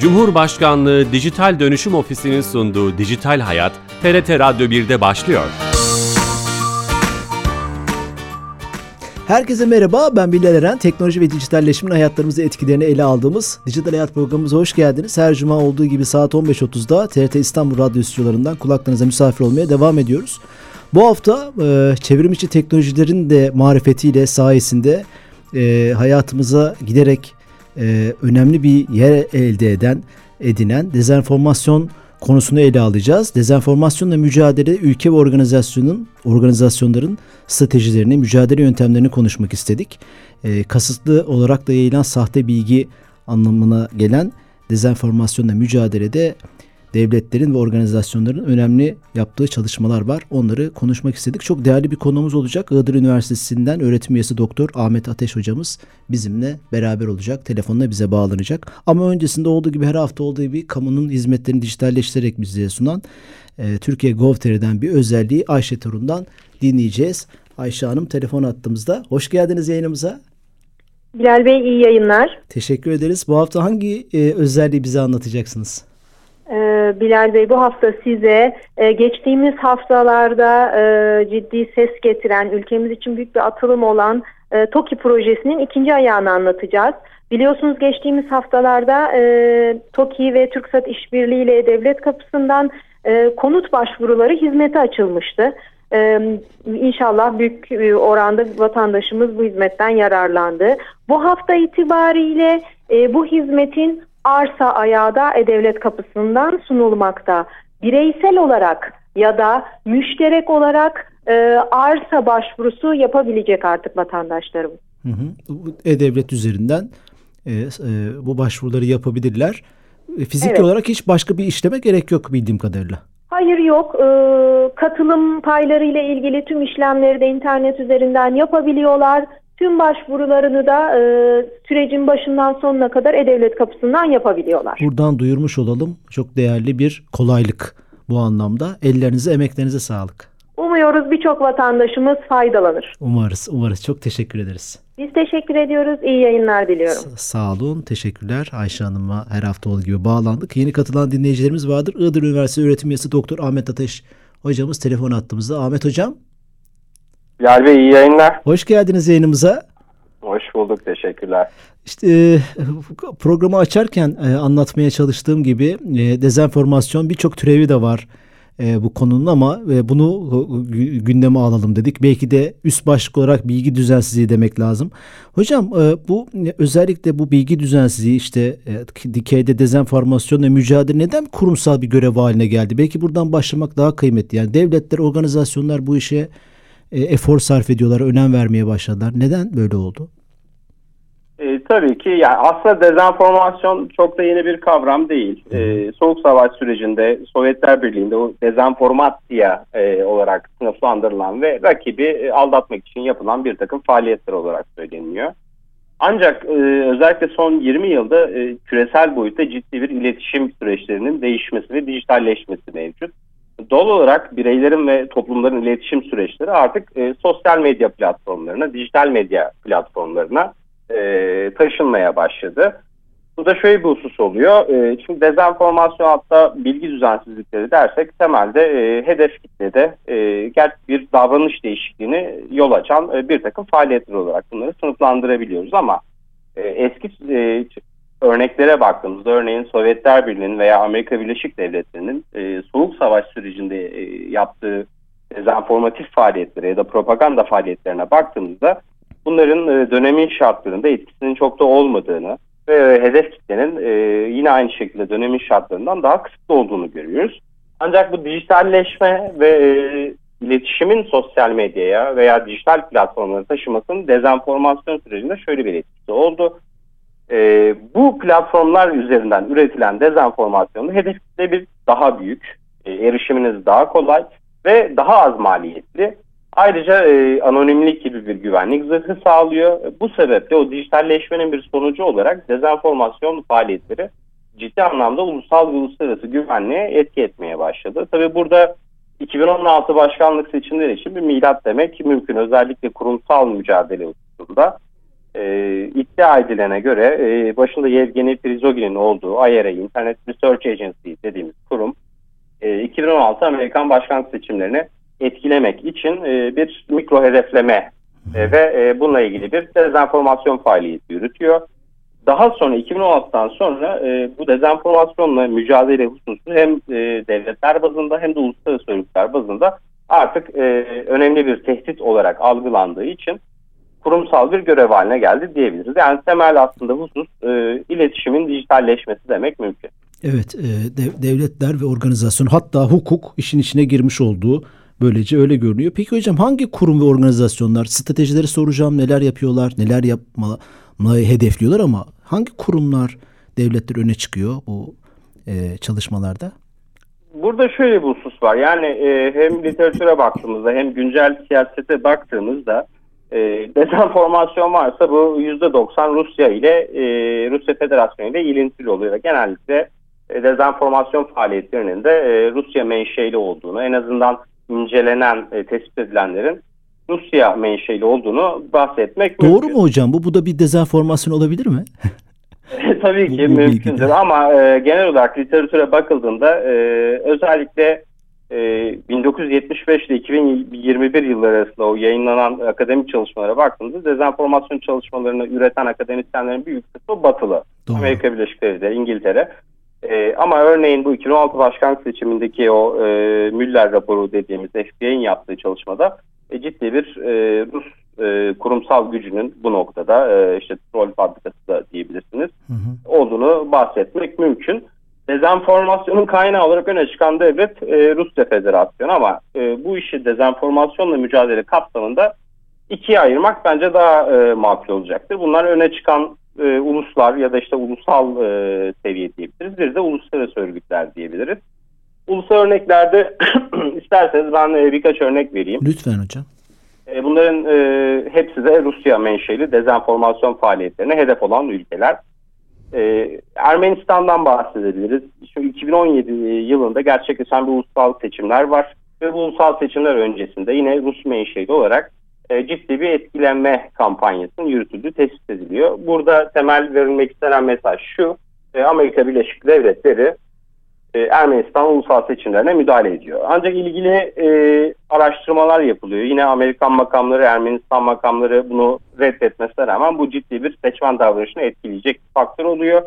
Cumhurbaşkanlığı Dijital Dönüşüm Ofisi'nin sunduğu Dijital Hayat, TRT Radyo 1'de başlıyor. Herkese merhaba, ben Bilal Eren. Teknoloji ve dijitalleşimin hayatlarımızı etkilerini ele aldığımız Dijital Hayat programımıza hoş geldiniz. Her cuma olduğu gibi saat 15.30'da TRT İstanbul Radyo stüdyolarından kulaklarınıza misafir olmaya devam ediyoruz. Bu hafta e, çevrim teknolojilerin de marifetiyle sayesinde e, hayatımıza giderek e, önemli bir yer elde eden, edinen dezenformasyon konusunu ele alacağız. Dezenformasyonla mücadele ülke ve organizasyonun organizasyonların stratejilerini, mücadele yöntemlerini konuşmak istedik. E, kasıtlı olarak da yayılan sahte bilgi anlamına gelen dezenformasyonla mücadelede devletlerin ve organizasyonların önemli yaptığı çalışmalar var. Onları konuşmak istedik. Çok değerli bir konumuz olacak. Iğdır Üniversitesi'nden öğretim üyesi doktor Ahmet Ateş hocamız bizimle beraber olacak. Telefonla bize bağlanacak. Ama öncesinde olduğu gibi her hafta olduğu gibi kamunun hizmetlerini dijitalleştirerek bize sunan e, Türkiye Gov.tr'den bir özelliği Ayşe Torun'dan dinleyeceğiz. Ayşe Hanım telefon attığımızda. Hoş geldiniz yayınımıza. Bilal Bey iyi yayınlar. Teşekkür ederiz. Bu hafta hangi e, özelliği bize anlatacaksınız? Ee, Bilal Bey bu hafta size e, geçtiğimiz haftalarda e, ciddi ses getiren, ülkemiz için büyük bir atılım olan e, TOKİ projesinin ikinci ayağını anlatacağız. Biliyorsunuz geçtiğimiz haftalarda TOKİ ve TürkSat İşbirliği ile devlet kapısından konut başvuruları hizmete açılmıştı. İnşallah büyük oranda vatandaşımız bu hizmetten yararlandı. Bu hafta itibariyle bu hizmetin arsa ayağı da E-Devlet kapısından sunulmakta. Bireysel olarak ya da müşterek olarak e, arsa başvurusu yapabilecek artık vatandaşlarımız. E-Devlet üzerinden e, e, bu başvuruları yapabilirler. E, fiziki evet. olarak hiç başka bir işleme gerek yok bildiğim kadarıyla. Hayır yok. E, katılım payları ile ilgili tüm işlemleri de internet üzerinden yapabiliyorlar. Tüm başvurularını da e, sürecin başından sonuna kadar E-Devlet kapısından yapabiliyorlar. Buradan duyurmuş olalım. Çok değerli bir kolaylık bu anlamda. Ellerinize, emeklerinize sağlık. Umuyoruz birçok vatandaşımız faydalanır. Umarız, umarız. Çok teşekkür ederiz. Biz teşekkür ediyoruz. İyi yayınlar diliyorum. Sa- sağ olun. Teşekkürler. Ayşe Hanım'a her hafta olduğu gibi bağlandık. Yeni katılan dinleyicilerimiz vardır. Iğdır Üniversitesi öğretim üyesi Doktor Ahmet Ateş hocamız telefon attığımızda. Ahmet hocam. Bilal Bey iyi yayınlar. Hoş geldiniz yayınımıza. Hoş bulduk, teşekkürler. İşte e, programı açarken e, anlatmaya çalıştığım gibi e, dezenformasyon birçok türevi de var e, bu konunun ama e, bunu gündeme alalım dedik. Belki de üst başlık olarak bilgi düzensizliği demek lazım. Hocam e, bu özellikle bu bilgi düzensizliği işte e, dikeyde dezenformasyonla mücadele neden kurumsal bir görev haline geldi? Belki buradan başlamak daha kıymetli. Yani devletler, organizasyonlar bu işe e, efor sarf ediyorlar, önem vermeye başladılar. Neden böyle oldu? E, tabii ki yani aslında dezenformasyon çok da yeni bir kavram değil. E, Soğuk Savaş sürecinde Sovyetler Birliği'nde o dezenformasya e, olarak sınıflandırılan ve rakibi e, aldatmak için yapılan bir takım faaliyetler olarak söyleniyor. Ancak e, özellikle son 20 yılda e, küresel boyutta ciddi bir iletişim süreçlerinin değişmesi ve dijitalleşmesi mevcut doğal olarak bireylerin ve toplumların iletişim süreçleri artık e, sosyal medya platformlarına, dijital medya platformlarına e, taşınmaya başladı. Bu da şöyle bir husus oluyor. E, şimdi dezenformasyon hatta bilgi düzensizlikleri dersek temelde e, hedef kitlede e, bir davranış değişikliğini yol açan e, bir takım faaliyetler olarak bunları sınıflandırabiliyoruz ama e, eski e, örneklere baktığımızda örneğin Sovyetler Birliği'nin veya Amerika Birleşik Devletleri'nin e, Soğuk Savaş sürecinde e, yaptığı dezenformatif faaliyetlere ya da propaganda faaliyetlerine baktığımızda bunların e, dönemin şartlarında etkisinin çok da olmadığını ve e, hedef kitlenin e, yine aynı şekilde dönemin şartlarından daha kısıtlı olduğunu görüyoruz. Ancak bu dijitalleşme ve e, iletişimin sosyal medyaya veya dijital platformlara taşımasının dezenformasyon sürecinde şöyle bir etkisi oldu e, bu platformlar üzerinden üretilen dezenformasyonun hedef kitle bir daha büyük, e, erişiminiz daha kolay ve daha az maliyetli. Ayrıca e, anonimlik gibi bir güvenlik zırhı sağlıyor. Bu sebeple o dijitalleşmenin bir sonucu olarak dezenformasyon faaliyetleri ciddi anlamda ulusal ve uluslararası güvenliğe etki etmeye başladı. Tabi burada 2016 başkanlık seçimleri için bir milat demek mümkün. Özellikle kurumsal mücadele hususunda e, iddia edilene göre e, başında Yevgeny Prizogin'in olduğu IRA, Internet Research Agency dediğimiz kurum e, 2016 Amerikan başkanlık seçimlerini etkilemek için e, bir mikro hedefleme e, ve e, bununla ilgili bir dezenformasyon faaliyeti yürütüyor. Daha sonra 2016'dan sonra e, bu dezenformasyonla mücadele hususu hem e, devletler bazında hem de uluslararası örgütler bazında artık e, önemli bir tehdit olarak algılandığı için kurumsal bir görev haline geldi diyebiliriz. Yani temel aslında husus e, iletişimin dijitalleşmesi demek mümkün. Evet, e, dev, devletler ve organizasyon hatta hukuk işin içine girmiş olduğu böylece öyle görünüyor. Peki hocam hangi kurum ve organizasyonlar stratejileri soracağım neler yapıyorlar, neler yapmayı hedefliyorlar ama hangi kurumlar devletler öne çıkıyor bu e, çalışmalarda? Burada şöyle bir husus var. Yani e, hem literatüre baktığımızda hem güncel siyasete baktığımızda e, dezenformasyon varsa bu %90 Rusya ile e, Rusya Federasyonu ile ilintili oluyor. Genellikle e, dezenformasyon faaliyetlerinin de e, Rusya menşeli olduğunu en azından incelenen, e, tespit edilenlerin Rusya menşeli olduğunu bahsetmek Doğru mümkün. mu hocam? Bu bu da bir dezenformasyon olabilir mi? Tabii ki bu, bu mümkündür ama e, genel olarak literatüre bakıldığında e, özellikle e, 1975 ile 2021 yılları arasında o yayınlanan akademik çalışmalara baktığımızda dezenformasyon çalışmalarını üreten akademisyenlerin büyük kısmı batılı. Doğru. Amerika Birleşik Devletleri, İngiltere. E, ama örneğin bu 2016 başkanlık seçimindeki o e, Müller raporu dediğimiz FBI'nin yaptığı çalışmada e, ciddi bir e, Rus e, kurumsal gücünün bu noktada e, işte troll fabrikası da diyebilirsiniz hı hı. olduğunu bahsetmek mümkün. Dezenformasyonun kaynağı olarak öne çıkan devlet e, Rusya Federasyonu ama e, bu işi dezenformasyonla mücadele kapsamında ikiye ayırmak bence daha e, makul olacaktır. Bunlar öne çıkan e, uluslar ya da işte ulusal e, seviye diyebiliriz. Bir de uluslararası örgütler diyebiliriz. Ulusal örneklerde isterseniz ben e, birkaç örnek vereyim. Lütfen hocam. E, bunların e, hepsi de Rusya menşeli dezenformasyon faaliyetlerine hedef olan ülkeler. E, Ermenistan'dan bahsedebiliriz. Şu 2017 yılında gerçekleşen bir ulusal seçimler var. Ve bu ulusal seçimler öncesinde yine Rus menşeli olarak e, ciddi bir etkilenme kampanyasının yürütüldüğü tespit ediliyor. Burada temel verilmek istenen mesaj şu. E, Amerika Birleşik Devletleri e, Ermenistan ulusal seçimlerine müdahale ediyor. Ancak ilgili e, araştırmalar yapılıyor. Yine Amerikan makamları, Ermenistan makamları bunu reddetmesine rağmen bu ciddi bir seçmen davranışını etkileyecek bir faktör oluyor.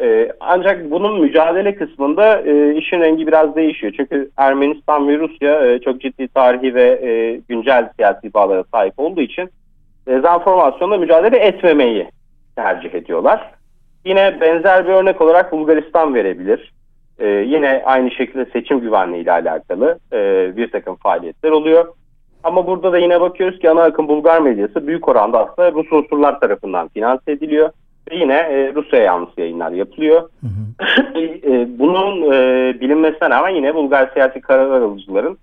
E, ancak bunun mücadele kısmında e, işin rengi biraz değişiyor. Çünkü Ermenistan ve Rusya e, çok ciddi tarihi ve e, güncel siyasi bağlara sahip olduğu için dezenformasyonla mücadele etmemeyi tercih ediyorlar. Yine benzer bir örnek olarak Bulgaristan verebilir. Ee, yine aynı şekilde seçim güvenliği ile alakalı e, bir takım faaliyetler oluyor. Ama burada da yine bakıyoruz ki ana akım Bulgar medyası büyük oranda aslında Rus unsurlar tarafından finanse ediliyor. Ve yine e, Rusya'ya yanlısı yayınlar yapılıyor. Hı hı. e, bunun e, bilinmesine rağmen yine Bulgar siyasi karar alıcıların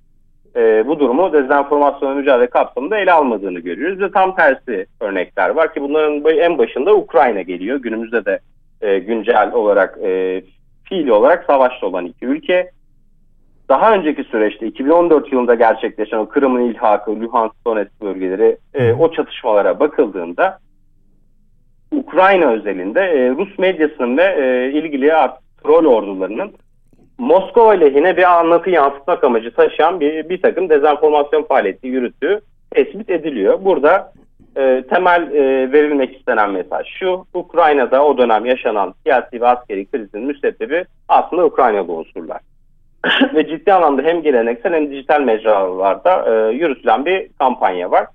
e, bu durumu dezenformasyona mücadele kapsamında ele almadığını görüyoruz. Ve tam tersi örnekler var ki bunların en başında Ukrayna geliyor. Günümüzde de e, güncel olarak e, fiili olarak savaşta olan iki ülke. Daha önceki süreçte 2014 yılında gerçekleşen o Kırım'ın ilhakı, Luhansk, Donetsk bölgeleri e, o çatışmalara bakıldığında Ukrayna özelinde e, Rus medyasının ve e, ilgili troll ordularının Moskova lehine bir anlatı yansıtmak amacı taşıyan bir, bir takım dezenformasyon faaliyeti yürüttüğü tespit ediliyor. Burada e, temel e, verilmek istenen mesaj şu. Ukrayna'da o dönem yaşanan siyasi ve askeri krizin müsebbibi aslında Ukraynalı unsurlar. ve ciddi anlamda hem geleneksel hem dijital mecralarda e, yürütülen bir kampanya var.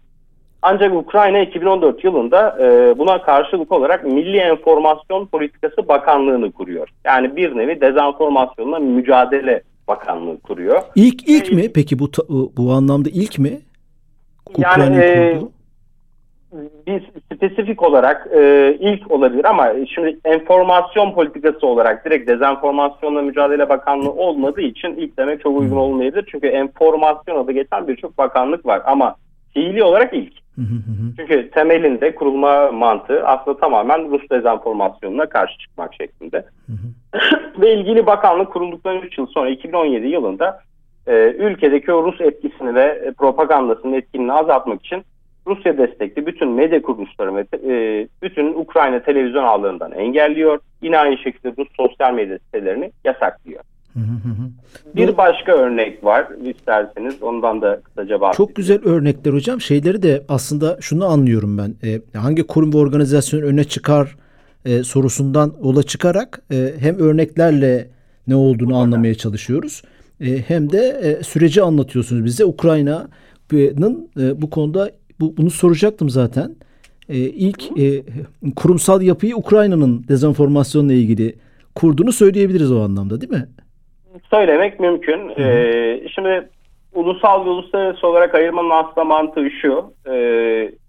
Ancak Ukrayna 2014 yılında e, buna karşılık olarak Milli Enformasyon Politikası Bakanlığı'nı kuruyor. Yani bir nevi dezenformasyonla mücadele bakanlığı kuruyor. İlk ilk e, mi peki bu bu anlamda ilk mi? Yani e, bir spesifik olarak e, ilk olabilir ama şimdi enformasyon politikası olarak direkt dezenformasyonla mücadele bakanlığı olmadığı için ilk demek çok uygun olmayabilir. Çünkü enformasyon adı geçen birçok bakanlık var ama fiili olarak ilk. Çünkü temelinde kurulma mantığı aslında tamamen Rus dezenformasyonuna karşı çıkmak şeklinde. Ve ilgili bakanlık kurulduktan 3 yıl sonra 2017 yılında e, ülkedeki o Rus etkisini ve propagandasının etkinliğini azaltmak için Rusya destekli bütün medya kuruluşları ve e, bütün Ukrayna televizyon ağlarından engelliyor. Yine aynı şekilde Rus sosyal medya sitelerini yasaklıyor. Bir başka örnek var isterseniz ondan da kısaca bahsedeyim. Çok güzel örnekler hocam. Şeyleri de aslında şunu anlıyorum ben. E, hangi kurum ve organizasyon öne çıkar e, sorusundan yola çıkarak e, hem örneklerle ne olduğunu anlamaya çalışıyoruz. E, hem de e, süreci anlatıyorsunuz bize. Ukrayna'nın e, bu konuda bu, bunu soracaktım zaten. E, ilk e, kurumsal yapıyı Ukrayna'nın dezenformasyonla ilgili kurduğunu söyleyebiliriz o anlamda değil mi? Söylemek mümkün. Ee, şimdi ulusal ve uluslararası olarak ayırmanın aslında mantığı şu. E,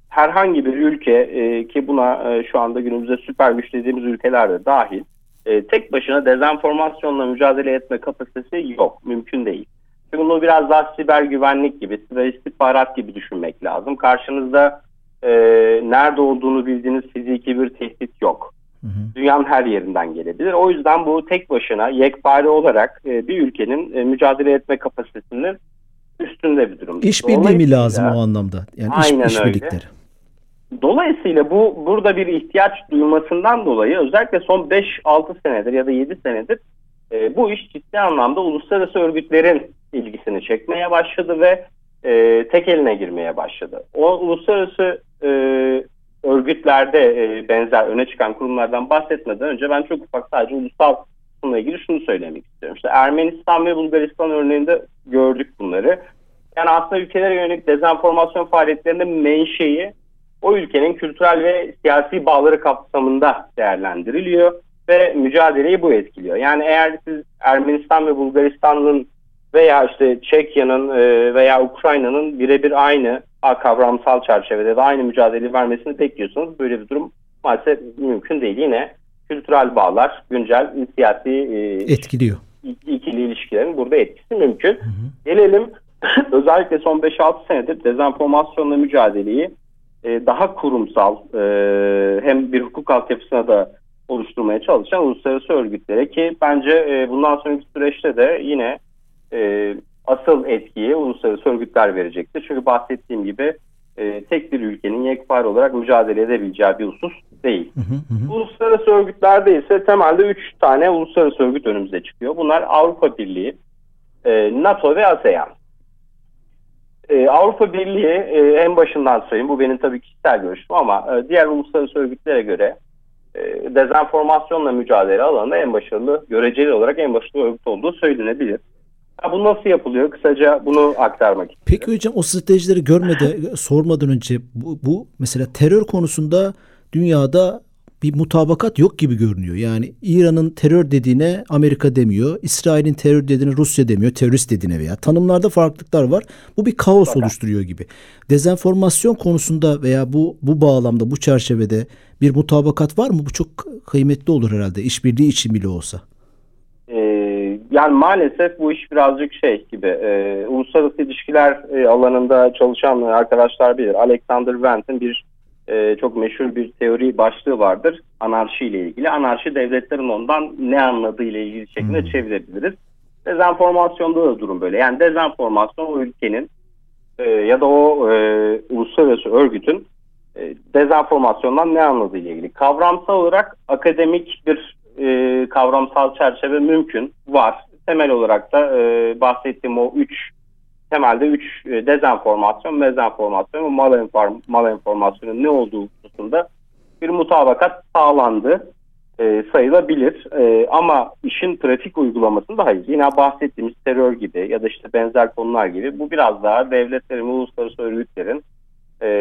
herhangi bir ülke e, ki buna e, şu anda günümüzde süper güç dediğimiz ülkeler de dahil e, tek başına dezenformasyonla mücadele etme kapasitesi yok. Mümkün değil. Bunu biraz daha siber güvenlik gibi, siber istihbarat gibi düşünmek lazım. Karşınızda e, nerede olduğunu bildiğiniz fiziki bir tehdit yok. Hı hı. Dünyanın her yerinden gelebilir. O yüzden bu tek başına yekpare olarak e, bir ülkenin e, mücadele etme kapasitesinin üstünde bir durum. İşbirliği mi lazım o anlamda? Yani aynen iş, öyle. Dolayısıyla bu burada bir ihtiyaç duymasından dolayı özellikle son 5-6 senedir ya da 7 senedir e, bu iş ciddi anlamda uluslararası örgütlerin ilgisini çekmeye başladı ve e, tek eline girmeye başladı. O uluslararası e, örgütlerde e, benzer öne çıkan kurumlardan bahsetmeden önce ben çok ufak sadece ulusal bununla ilgili şunu söylemek istiyorum. İşte Ermenistan ve Bulgaristan örneğinde gördük bunları. Yani aslında ülkelere yönelik dezenformasyon faaliyetlerinde menşei o ülkenin kültürel ve siyasi bağları kapsamında değerlendiriliyor ve mücadeleyi bu etkiliyor. Yani eğer siz Ermenistan ve Bulgaristan'ın veya işte Çekya'nın e, veya Ukrayna'nın birebir aynı kavramsal çerçevede de aynı mücadeleyi vermesini bekliyorsanız böyle bir durum maalesef mümkün değil. Yine kültürel bağlar, güncel siyasi e, etkiliyor. ikili ilişkilerin burada etkisi mümkün. Hı hı. Gelelim özellikle son 5-6 senedir dezenformasyonla mücadeleyi e, daha kurumsal hem bir hukuk altyapısına da oluşturmaya çalışan uluslararası örgütlere ki bence e, bundan sonraki süreçte de yine e, asıl etkiyi uluslararası örgütler verecektir. Çünkü bahsettiğim gibi e, tek bir ülkenin yekpare olarak mücadele edebileceği bir husus değil. Hı hı hı. Uluslararası örgütlerde ise temelde üç tane uluslararası örgüt önümüze çıkıyor. Bunlar Avrupa Birliği, e, NATO ve ASEAN. E, Avrupa Birliği e, en başından sayayım. Bu benim tabii kişisel görüşüm ama e, diğer uluslararası örgütlere göre dezenformasyonla mücadele alanında en başarılı, göreceli olarak en başarılı örgüt olduğu söylenebilir. Ya bu nasıl yapılıyor? Kısaca bunu aktarmak istiyorum. Peki hocam o stratejileri görmeden, sormadan önce bu, bu mesela terör konusunda dünyada bir mutabakat yok gibi görünüyor. Yani İran'ın terör dediğine Amerika demiyor. İsrail'in terör dediğine Rusya demiyor. Terörist dediğine veya tanımlarda farklılıklar var. Bu bir kaos Fakat. oluşturuyor gibi. Dezenformasyon konusunda veya bu bu bağlamda bu çerçevede bir mutabakat var mı? Bu çok kıymetli olur herhalde. İşbirliği için bile olsa. Ee, yani maalesef bu iş birazcık şey gibi. E, uluslararası ilişkiler e, alanında çalışan arkadaşlar bilir. Alexander Wendt'in bir e, çok meşhur bir teori başlığı vardır anarşi ile ilgili. Anarşi devletlerin ondan ne anladığı ile ilgili şeklinde hmm. çevirebiliriz. Dezenformasyonda da durum böyle. Yani dezenformasyon o ülkenin e, ya da o e, uluslararası örgütün e, dezenformasyondan ne anladığı ile ilgili. Kavramsal olarak akademik bir e, kavramsal çerçeve mümkün, var. Temel olarak da e, bahsettiğim o üç temelde üç e, dezenformasyon, mezenformasyon ve mal, mal enformasyonun ne olduğu hususunda bir mutabakat sağlandı e, sayılabilir. E, ama işin trafik uygulamasında hayır. Yine bahsettiğimiz terör gibi ya da işte benzer konular gibi bu biraz daha devletlerin, uluslararası örgütlerin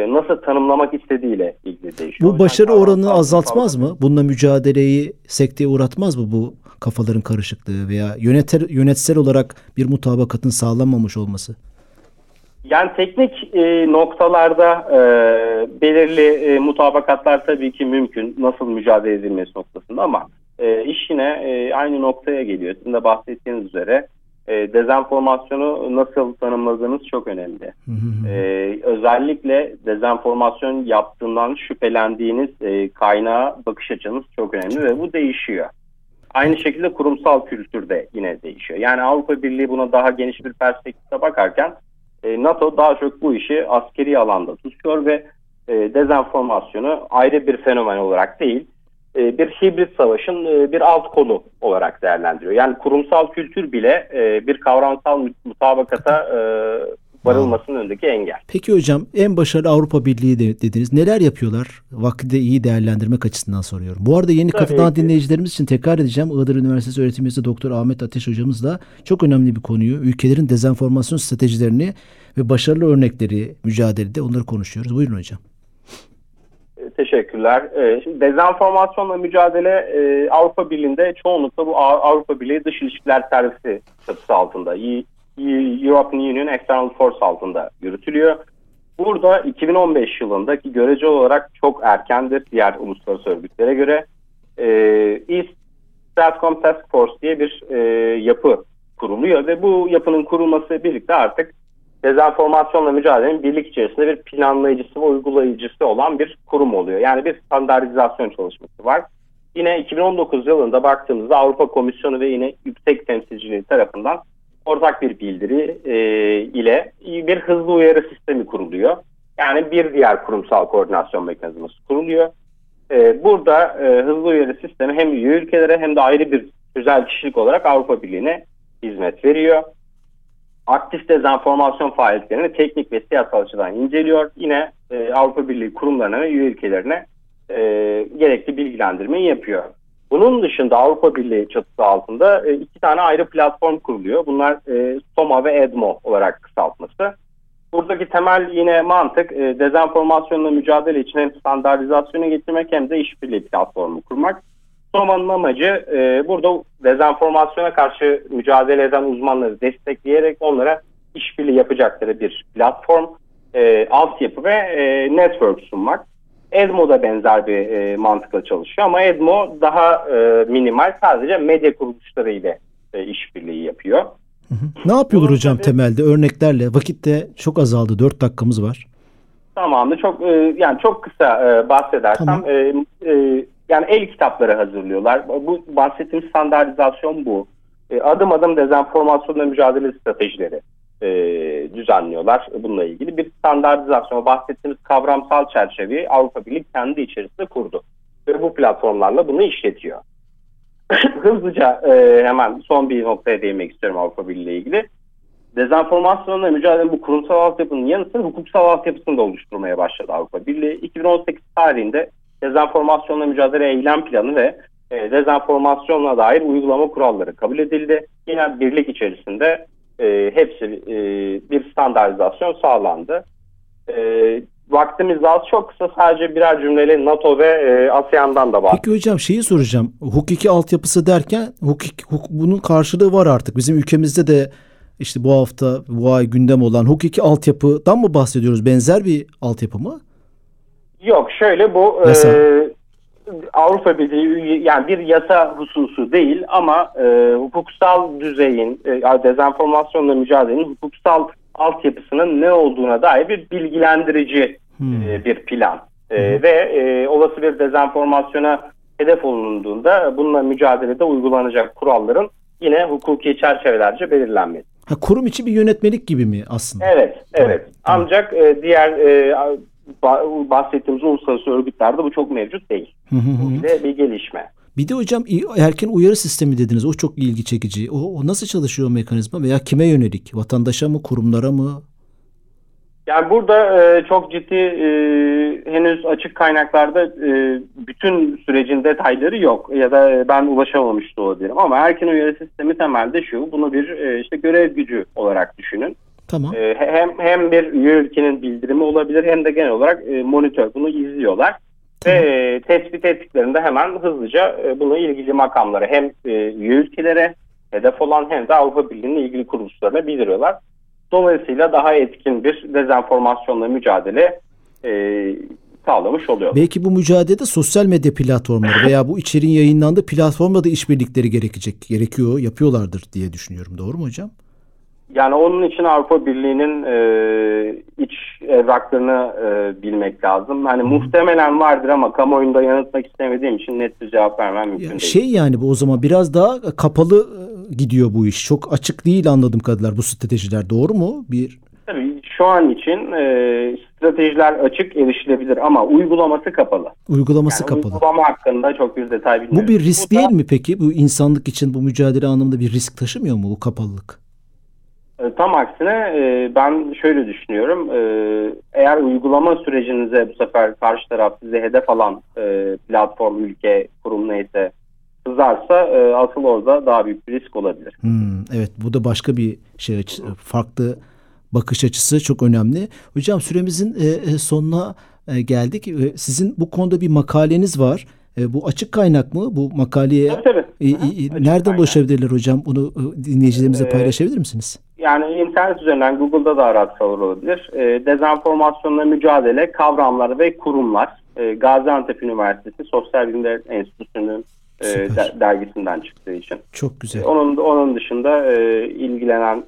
nasıl tanımlamak istediğiyle ilgili değişiyor. Bu başarı yani, oranını azaltmaz mı? Bununla mücadeleyi sekteye uğratmaz mı bu kafaların karışıklığı veya yöneter, yönetsel olarak bir mutabakatın sağlanmamış olması? Yani teknik e, noktalarda e, belirli e, mutabakatlar tabii ki mümkün nasıl mücadele edilmesi noktasında ama e, iş yine e, aynı noktaya geliyor. Sizin de bahsettiğiniz üzere e, dezenformasyonu nasıl tanımladığınız çok önemli. e, özellikle dezenformasyon yaptığından şüphelendiğiniz e, kaynağa bakış açınız çok önemli ve bu değişiyor. Aynı şekilde kurumsal kültür de yine değişiyor. Yani Avrupa Birliği buna daha geniş bir perspektifte bakarken e, NATO daha çok bu işi askeri alanda tutuyor ve e, dezenformasyonu ayrı bir fenomen olarak değil, e, bir hibrit savaşın e, bir alt kolu olarak değerlendiriyor. Yani kurumsal kültür bile e, bir kavramsal mutabakata e, varılmasının önündeki engel. Peki hocam en başarılı Avrupa Birliği de dediniz. Neler yapıyorlar? Vakti de iyi değerlendirmek açısından soruyorum. Bu arada yeni katılan dinleyicilerimiz için tekrar edeceğim. Iğdır Üniversitesi öğretim üyesi Doktor Ahmet Ateş hocamızla çok önemli bir konuyu, ülkelerin dezenformasyon stratejilerini ve başarılı örnekleri mücadelede onları konuşuyoruz. Buyurun hocam. Teşekkürler. Ee, şimdi dezenformasyonla mücadele e, Avrupa Birliği'nde çoğunlukla bu Avrupa Birliği Dış İlişkiler Servisi çatısı altında, European Union External Force altında yürütülüyor. Burada 2015 yılındaki görece olarak çok erkendir diğer uluslararası örgütlere göre. E, East Stratcom Task Force diye bir e, yapı kuruluyor ve bu yapının kurulması birlikte artık dezenformasyonla mücadelenin birlik içerisinde bir planlayıcısı ve uygulayıcısı olan bir kurum oluyor. Yani bir standartizasyon çalışması var. Yine 2019 yılında baktığımızda Avrupa Komisyonu ve yine Yüksek Temsilciliği tarafından ortak bir bildiri e, ile bir hızlı uyarı sistemi kuruluyor. Yani bir diğer kurumsal koordinasyon mekanizması kuruluyor. E, burada e, hızlı uyarı sistemi hem üye ülkelere hem de ayrı bir özel kişilik olarak Avrupa Birliği'ne hizmet veriyor aktif dezenformasyon faaliyetlerini teknik ve siyasal açıdan inceliyor. Yine e, Avrupa Birliği kurumlarına ve üye ülkelerine e, gerekli bilgilendirmeyi yapıyor. Bunun dışında Avrupa Birliği çatısı altında e, iki tane ayrı platform kuruluyor. Bunlar e, SOMA ve EDMO olarak kısaltması. Buradaki temel yine mantık e, dezenformasyonla mücadele için hem standartizasyonu getirmek hem de işbirliği platformu kurmak. SOMA'nın amacı e, burada dezenformasyona karşı mücadele eden uzmanları destekleyerek onlara işbirliği yapacakları bir platform, e, altyapı ve e, network sunmak. Edmo da benzer bir e, mantıkla çalışıyor ama Edmo daha e, minimal sadece medya kuruluşları ile e, işbirliği yapıyor. Hı hı. Ne yapıyorlar Bunun hocam tabii, temelde örneklerle? Vakit de çok azaldı. Dört dakikamız var. Tamamdır. Çok e, yani çok kısa e, bahsedersem tamam. e, e, yani el kitapları hazırlıyorlar. Bu bahsettiğim standartizasyon bu. E, adım adım dezenformasyonla mücadele stratejileri e, düzenliyorlar bununla ilgili. Bir standartizasyon, bahsettiğimiz kavramsal çerçeveyi Avrupa Birliği kendi içerisinde kurdu. Ve bu platformlarla bunu işletiyor. Hızlıca e, hemen son bir noktaya değinmek istiyorum Avrupa Birliği ile ilgili. Dezenformasyonla mücadele bu kurumsal altyapının yanı sıra hukuksal altyapısını da oluşturmaya başladı Avrupa Birliği. 2018 tarihinde dezenformasyonla mücadele eylem planı ve e, dezenformasyonla dair uygulama kuralları kabul edildi. Yine birlik içerisinde e, hepsi e, bir standartizasyon sağlandı. E, vaktimiz az çok kısa sadece birer cümleyle NATO ve e, ASEAN'dan da var. Peki hocam şeyi soracağım. Hukuki altyapısı derken hukuk, hukuk, bunun karşılığı var artık. Bizim ülkemizde de işte bu hafta bu ay gündem olan hukuki altyapıdan mı bahsediyoruz? Benzer bir altyapı mı? Yok şöyle bu e, Avrupa Birliği yani bir yasa hususu değil ama e, hukuksal düzeyin e, dezenformasyonla mücadelenin hukuksal altyapısının ne olduğuna dair bir bilgilendirici hmm. e, bir plan. E, hmm. Ve e, olası bir dezenformasyona hedef olunduğunda bununla mücadelede uygulanacak kuralların yine hukuki çerçevelerce belirlenmesi. Ha, kurum içi bir yönetmelik gibi mi aslında? Evet, evet. Tamam. Ancak e, diğer e, bahsettiğimiz uluslararası örgütlerde bu çok mevcut değil. bu bile bir gelişme. Bir de hocam erken uyarı sistemi dediniz. O çok ilgi çekici. O, o nasıl çalışıyor o mekanizma veya kime yönelik? Vatandaşa mı, kurumlara mı? Yani burada e, çok ciddi e, henüz açık kaynaklarda e, bütün sürecin detayları yok ya da ben ulaşamamış da olabilirim ama erken uyarı sistemi temelde şu bunu bir e, işte görev gücü olarak düşünün. Tamam. E, hem hem bir üye ülkenin bildirimi olabilir hem de genel olarak e, monitör bunu izliyorlar. Tamam. Ve e, tespit ettiklerinde hemen hızlıca e, bunu ilgili makamlara hem e, üye ülkelere hedef olan hem de Avrupa Birliği'nin ilgili kuruluşlarına bildiriyorlar. Dolayısıyla daha etkin bir dezenformasyonla mücadele e, sağlamış oluyor. Belki bu mücadelede sosyal medya platformları veya bu içeriğin yayınlandığı platformla da işbirlikleri gerekecek, gerekiyor, yapıyorlardır diye düşünüyorum. Doğru mu hocam? Yani onun için Avrupa Birliği'nin e, iç evraklarını e, bilmek lazım. Hani muhtemelen vardır ama kamuoyunda yanıtmak istemediğim için net bir cevap vermem mümkün değil. Şey yani bu o zaman biraz daha kapalı e, gidiyor bu iş. Çok açık değil anladığım kadarıyla bu stratejiler. Doğru mu? Bir Tabii şu an için e, stratejiler açık erişilebilir ama uygulaması kapalı. Uygulaması Yani kapalı. Uygulama hakkında çok bir detay bilmiyorum. Bu bir risk da- değil mi peki? Bu insanlık için bu mücadele anlamında bir risk taşımıyor mu bu kapalılık? E, Tam aksine e, ben şöyle düşünüyorum. E, Eğer uygulama sürecinize bu sefer karşı taraf size hedef alan platform, ülke, kurum neyse kızarsa asıl orada daha büyük bir risk olabilir. Hmm, evet bu da başka bir şey farklı bakış açısı çok önemli. Hocam süremizin sonuna geldik. Sizin bu konuda bir makaleniz var. Bu açık kaynak mı? Bu makaleye Tabii tabii. e, e, nereden ulaşabilirler hocam? Bunu dinleyicilerimize Ee, paylaşabilir misiniz? Yani internet üzerinden Google'da da aratsalar olabilir. E, dezenformasyonla mücadele kavramlar ve kurumlar e, Gaziantep Üniversitesi Sosyal Bilimler Enstitüsü'nün e, de- dergisinden çıktığı için. Çok güzel. E, Onun onun dışında e, ilgilenen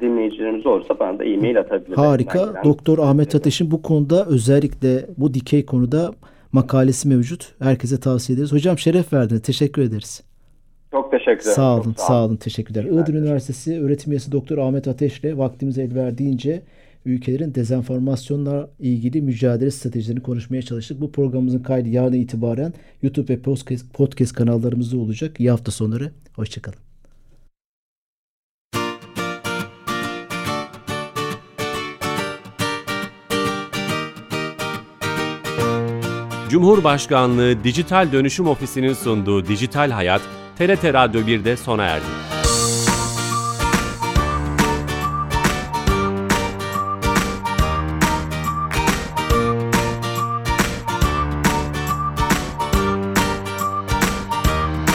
dinleyicilerimiz olursa bana da e-mail atabilir. Harika. Doktor Ahmet Ateş'in bu konuda özellikle bu dikey konuda makalesi mevcut. Herkese tavsiye ederiz. Hocam şeref verdiniz. Teşekkür ederiz. Çok teşekkür ederim. Sağ Çok olun, sağ olun. Teşekkürler. Iğdır Üniversitesi öğretim üyesi Doktor Ahmet Ateş'le vaktimiz el verdiğince ülkelerin dezenformasyonla ilgili mücadele stratejilerini konuşmaya çalıştık. Bu programımızın kaydı yarın itibaren YouTube ve podcast, podcast kanallarımızda olacak. İyi hafta sonları. Hoşçakalın. Cumhurbaşkanlığı Dijital Dönüşüm Ofisi'nin sunduğu Dijital Hayat, TRT Radyo 1'de sona erdi.